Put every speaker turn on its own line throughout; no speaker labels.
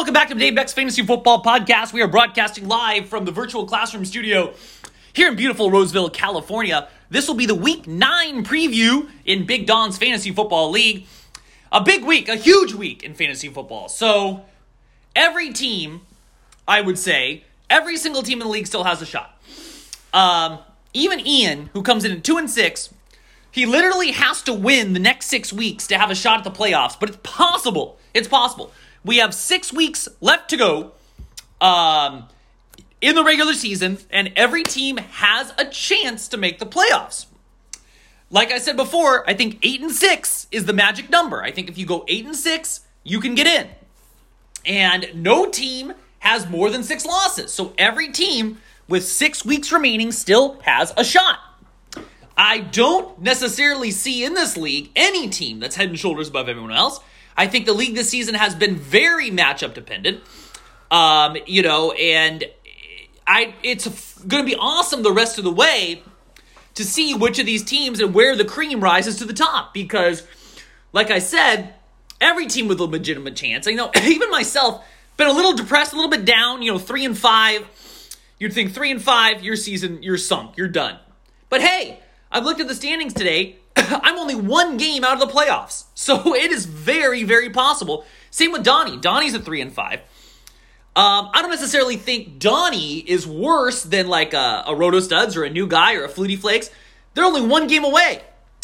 welcome back to Dave Beck's Fantasy Football Podcast. We are broadcasting live from the virtual classroom studio here in beautiful Roseville, California. This will be the Week 9 preview in Big Don's Fantasy Football League. A big week, a huge week in fantasy football. So, every team, I would say, every single team in the league still has a shot. Um, even Ian, who comes in at 2 and 6, he literally has to win the next six weeks to have a shot at the playoffs, but it's possible. It's possible. We have six weeks left to go um, in the regular season, and every team has a chance to make the playoffs. Like I said before, I think eight and six is the magic number. I think if you go eight and six, you can get in. And no team has more than six losses. So every team with six weeks remaining still has a shot. I don't necessarily see in this league any team that's head and shoulders above everyone else. I think the league this season has been very matchup dependent. Um, you know, and I it's going to be awesome the rest of the way to see which of these teams and where the cream rises to the top because like I said, every team with a legitimate chance. I know even myself been a little depressed, a little bit down, you know, 3 and 5. You'd think 3 and 5, your season, you're sunk, you're done. But hey, I've looked at the standings today. I'm only one game out of the playoffs. So it is very, very possible. Same with Donnie. Donnie's a three and five. Um, I don't necessarily think Donnie is worse than like a, a Roto Studs or a new guy or a Flutie Flakes. They're only one game away.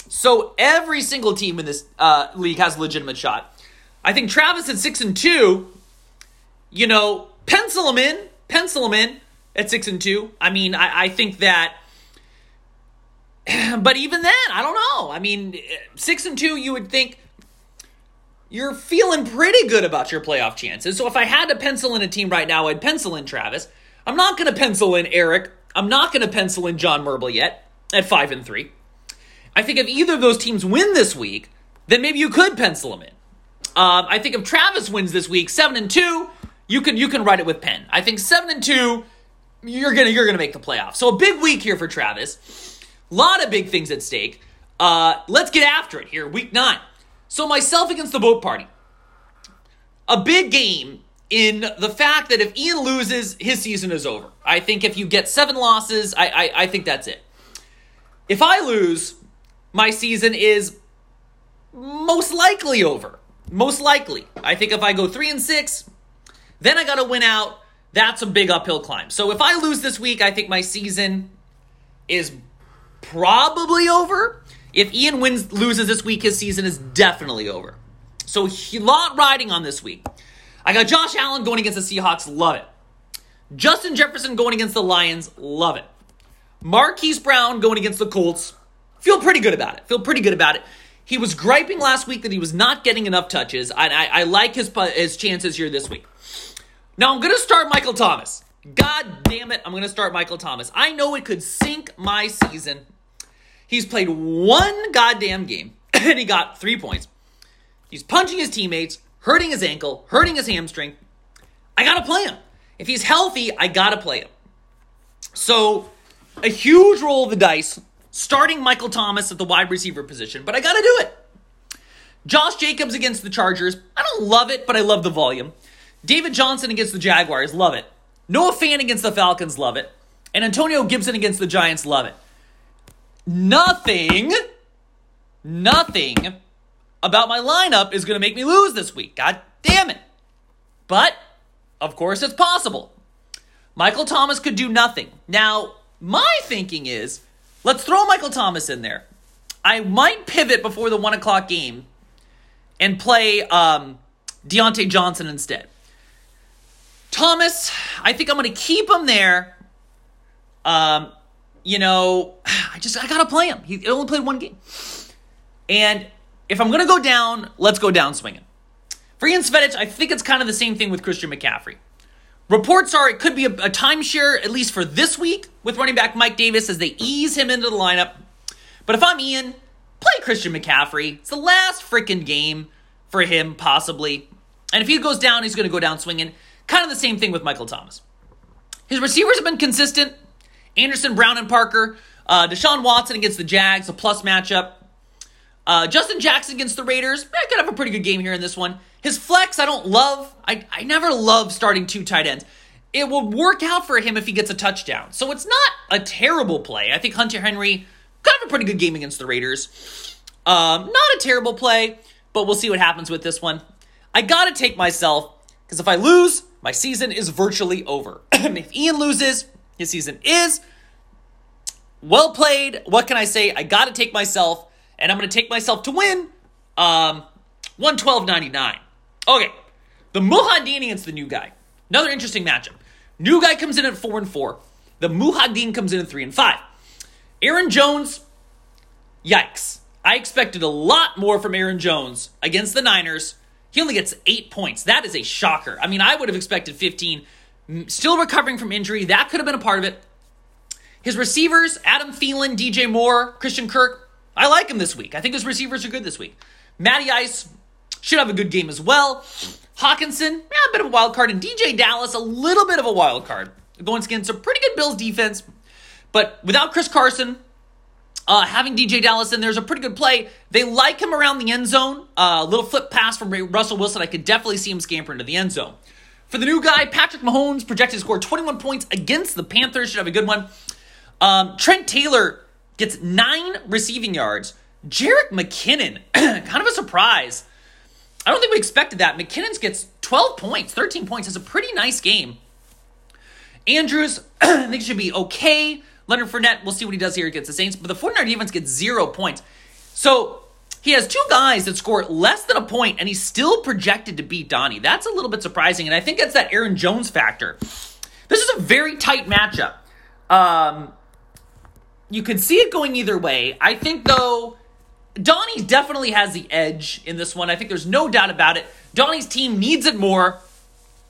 So every single team in this uh, league has a legitimate shot. I think Travis at six and two, you know, pencil him in, pencil him in at six and two. I mean, I, I think that but even then, I don't know. I mean, six and two, you would think you're feeling pretty good about your playoff chances. So if I had to pencil in a team right now, I'd pencil in Travis. I'm not going to pencil in Eric. I'm not going to pencil in John Merble yet at five and three. I think if either of those teams win this week, then maybe you could pencil them in. Um, I think if Travis wins this week, seven and two, you can you can write it with pen. I think seven and two, you're gonna you're gonna make the playoffs. So a big week here for Travis. Lot of big things at stake. Uh, let's get after it here, week nine. So, myself against the boat party. A big game in the fact that if Ian loses, his season is over. I think if you get seven losses, I, I, I think that's it. If I lose, my season is most likely over. Most likely. I think if I go three and six, then I got to win out. That's a big uphill climb. So if I lose this week, I think my season is probably over. If Ian wins loses this week, his season is definitely over. So a lot riding on this week. I got Josh Allen going against the Seahawks, love it. Justin Jefferson going against the Lions, love it. Marquise Brown going against the Colts, feel pretty good about it. Feel pretty good about it. He was griping last week that he was not getting enough touches. I, I, I like his his chances here this week. Now I'm to start Michael Thomas. God damn it, I'm to start Michael Thomas. I know it could sink my season He's played one goddamn game and he got three points. He's punching his teammates, hurting his ankle, hurting his hamstring. I gotta play him. If he's healthy, I gotta play him. So, a huge roll of the dice, starting Michael Thomas at the wide receiver position, but I gotta do it. Josh Jacobs against the Chargers. I don't love it, but I love the volume. David Johnson against the Jaguars. Love it. Noah Fant against the Falcons. Love it. And Antonio Gibson against the Giants. Love it nothing, nothing about my lineup is going to make me lose this week. God damn it. But, of course, it's possible. Michael Thomas could do nothing. Now, my thinking is let's throw Michael Thomas in there. I might pivot before the one o'clock game and play um, Diontae Johnson instead. Thomas, I think I'm going to keep him there. Um, you know, I just I gotta play him. He only played one game, and if I'm gonna go down, let's go down swinging. For Ian Svedich, I think it's kind of the same thing with Christian McCaffrey. Reports are it could be a, a timeshare at least for this week with running back Mike Davis as they ease him into the lineup. But if I'm Ian, play Christian McCaffrey. It's the last freaking game for him, possibly. And if he goes down, he's to go down swinging. Kind of the same thing with Michael Thomas. His receivers have been consistent. Anderson, Brown, and Parker. Uh, Deshaun Watson against the Jags, a plus matchup. Uh, Justin Jackson against the Raiders. I could have a pretty good game here in this one. His flex, I don't love. I, I never love starting two tight ends. It will work out for him if he gets a touchdown. So it's not a terrible play. I think Hunter Henry could have a pretty good game against the Raiders. Um, not a terrible play, but we'll see what happens with this one. I got to take myself because if I lose, my season is virtually over. if Ian loses, his season is well played. What can I say? I got to take myself, and I'm going to take myself to win. Um, one twelve ninety nine. Okay, the Muhaddin against the new guy. Another interesting matchup. New guy comes in at four and four. The Muhaddin comes in at three and five. Aaron Jones, yikes. I expected a lot more from Aaron Jones against the Niners. He only gets eight points. That is a shocker. I mean, I would have expected 15. Still recovering from injury. That could have been a part of it. His receivers, Adam Thielen, DJ Moore, Christian Kirk, I like him this week. I think his receivers are good this week. Matty Ice should have a good game as well. Hockenson, yeah, a bit of a wild card. And DeeJay Dallas, a little bit of a wild card. Going against a pretty good Bills defense. But without Chris Carson, uh, having DeeJay Dallas in there's a pretty good play. They like him around the end zone. A uh, little flip pass from Russell Wilson. I could definitely see him scamper into the end zone. For the new guy, Patrick Mahomes projected to score 21 points against the Panthers. Should have a good one. Um, Trent Taylor gets nine receiving yards. Jerick McKinnon, kind of a surprise. I don't think we expected that. McKinnon gets 12 points, 13 points. Has a pretty nice game. Andrews, I think should be okay. Leonard Fournette, we'll see what he does here against the Saints. But the 49 defense gets zero points. So he has two guys that score less than a point, and he's still projected to beat Donnie. That's a little bit surprising, and I think that's that Aaron Jones factor. This is a very tight matchup. Um, you could see it going either way. I think, though, Donnie definitely has the edge in this one. I think there's no doubt about it. Donnie's team needs it more.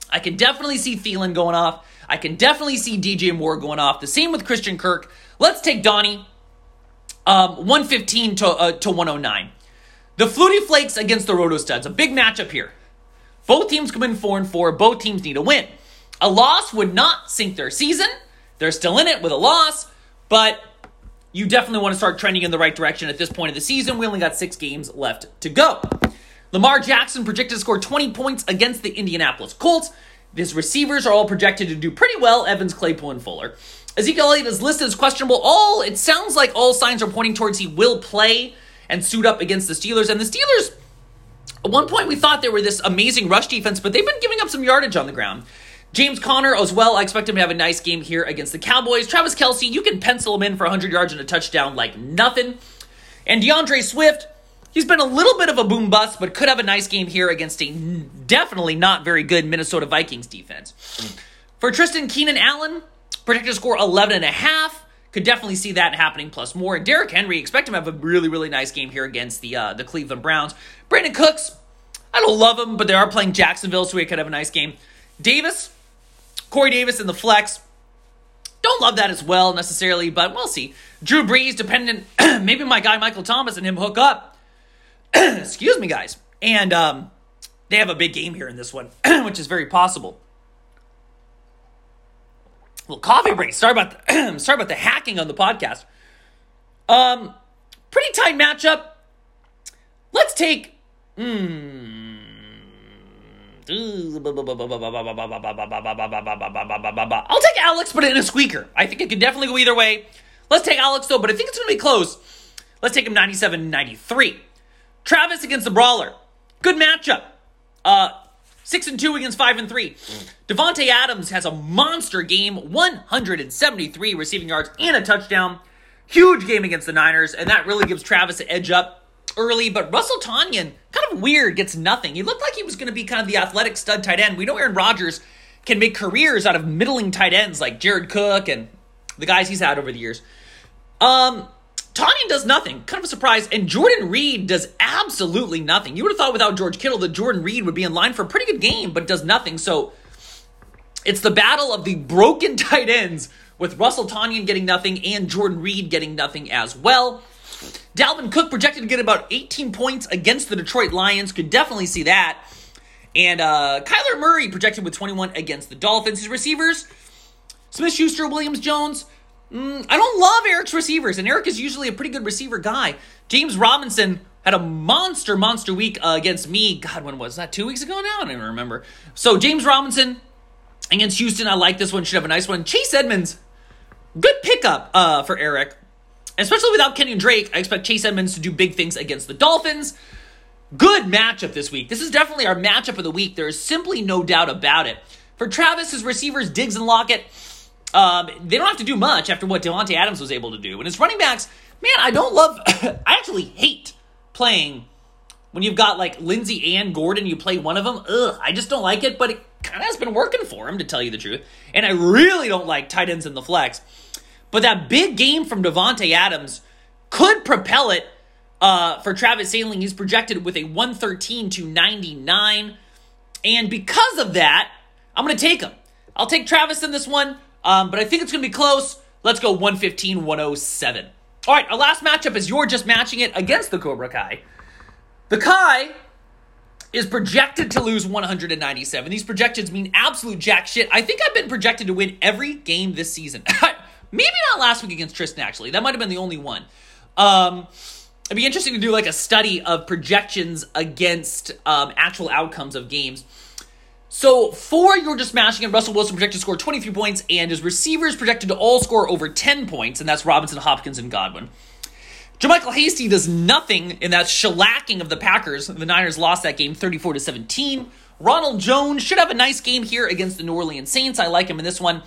I can definitely see Thielen going off. I can definitely see DJ Moore going off. The same with Christian Kirk. Let's take Donnie. Um, 115 to, uh, to 109. The Flutie Flakes against the Roto Studs. A big matchup here. Both teams come in 4 and 4. Both teams need a win. A loss would not sink their season. They're still in it with a loss, but you definitely want to start trending in the right direction at this point of the season. We only got six games left to go. Lamar Jackson projected to score 20 points against the Indianapolis Colts. His receivers are all projected to do pretty well Evans, Claypool, and Fuller. Ezekiel Elliott is listed as questionable. All it sounds like all signs are pointing towards he will play and suit up against the Steelers. And the Steelers, at one point, we thought they were this amazing rush defense, but they've been giving up some yardage on the ground. James Conner as well. I expect him to have a nice game here against the Cowboys. Travis Kelce, you can pencil him in for 100 yards and a touchdown like nothing. And DeAndre Swift, he's been a little bit of a boom bust, but could have a nice game here against a definitely not very good Minnesota Vikings defense. For Tristan Keenan Allen, projected score 11 and a half. Could definitely see that happening plus more. And Derrick Henry, expect him to have a really, really nice game here against the uh, the Cleveland Browns. Brandin Cooks, I don't love him, but they are playing Jacksonville, so he could have a nice game. Davis, Corey Davis in the flex. Don't love that as well necessarily, but we'll see. Drew Brees, dependent, maybe my guy Michael Thomas and him hook up. Excuse me, guys. And um, they have a big game here in this one, which is very possible. Well, coffee break. Sorry about the, sorry about the hacking on the podcast. Um, pretty tight matchup. Let's take. Hmm. I'll take Alex, but in a squeaker. I think it could definitely go either way. Let's take Alex, though, but I think it's going to be close. Let's take him 97 93. Travis against the Brawler. Good matchup. Uh, 6 and 2 against 5 and 3. Davante Adams has a monster game, 173 receiving yards and a touchdown. Huge game against the Niners, and that really gives Travis an edge up early, but Russell Tonyan, kind of weird, gets nothing. He looked like he was going to be kind of the athletic stud tight end. We know Aaron Rodgers can make careers out of middling tight ends like Jared Cook and the guys he's had over the years. Um, Tonyan does nothing. Kind of a surprise. And Jordan Reed does absolutely nothing. You would have thought without George Kittle that Jordan Reed would be in line for a pretty good game, but does nothing. So it's the battle of the broken tight ends with Russell Tonyan getting nothing and Jordan Reed getting nothing as well. Dalvin Cook projected to get about 18 points against the Detroit Lions. Could definitely see that. And uh, Kyler Murray projected with 21 against the Dolphins. His receivers, Smith Schuster, Williams Jones. Mm, I don't love Eric's receivers, and Eric is usually a pretty good receiver guy. James Robinson had a monster, monster week uh, against me. God, when was that? Two weeks ago now? I don't even remember. So James Robinson against Houston. I like this one. Should have a nice one. Chase Edmonds, good pickup uh, for Eric. Especially without Kenyan Drake, I expect Chase Edmonds to do big things against the Dolphins. Good matchup this week. This is definitely our matchup of the week. There is simply no doubt about it. For Travis, his receivers, Diggs and Lockett, um, they don't have to do much after what Davante Adams was able to do. And his running backs, man, I don't love. I actually hate playing when you've got like Lindsay and Gordon. You play one of them. Ugh, I just don't like it. But it kind of has been working for him, to tell you the truth. And I really don't like tight ends in the flex. But that big game from Davante Adams could propel it uh, for Travis Sailing. He's projected with a 113 to 99. And because of that, I'm going to take him. I'll take Travis in this one, um, but I think it's going to be close. Let's go 115 107. All right, our last matchup is you're just matching it against the Cobra Kai. The Kai is projected to lose 197. These projections mean absolute jack shit. I think I've been projected to win every game this season. Maybe not last week against Tristan, actually. That might have been the only one. Um, it'd be interesting to do like a study of projections against um, actual outcomes of games. So for you're just smashing it, Russell Wilson projected to score 23 points, and his receivers projected to all score over 10 points, and that's Robinson, Hopkins, and Godwin. JaMycal Hasty does nothing in that shellacking of the Packers. The Niners lost that game 34 to 17. Ronald Jones should have a nice game here against the New Orleans Saints. I like him in this one.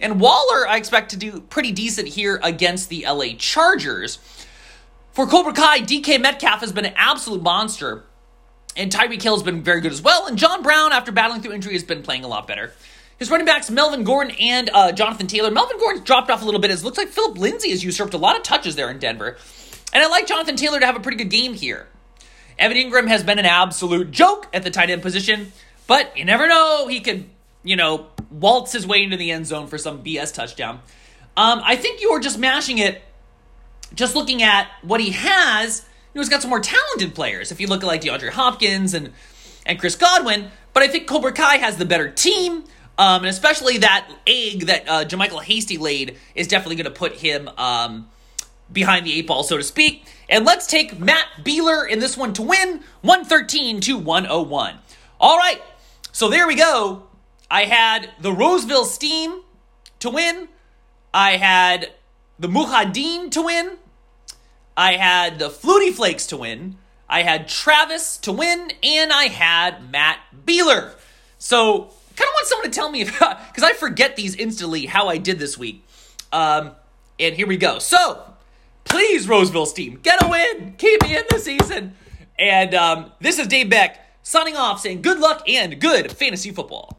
And Waller, I expect to do pretty decent here against the LA Chargers. For Cobra Kai, DK Metcalf has been an absolute monster. And Tyreek Hill has been very good as well. And John Brown, after battling through injury, has been playing a lot better. His running backs, Melvin Gordon and uh, Jonathan Taylor. Melvin Gordon's dropped off a little bit. It looks like Phillip Lindsay has usurped a lot of touches there in Denver. And I like Jonathan Taylor to have a pretty good game here. Evan Engram has been an absolute joke at the tight end position, but you never know. He could, you know, waltz his way into the end zone for some BS touchdown. Um, I think you're just mashing it, just looking at what he has. Know, he's got some more talented players. If you look at like DeAndre Hopkins and and Chris Godwin, but I think Cobra Kai has the better team. Um, and especially that egg that uh, JaMycal Hasty laid is definitely going to put him um, behind the eight ball, so to speak. And let's take Matt Beeler in this one to win 113 to 101. All right, so there we go. I had the Roseville Steam to win. I had the Mujahideen to win. I had the Flutie Flakes to win. I had Travis to win, and I had Matt Beeler. So, kind of want someone to tell me about because I forget these instantly how I did this week. Um, and here we go. So, please, Roseville Steam, get a win, keep me in the season. And um, this is Dave Beck signing off, saying good luck and good fantasy football.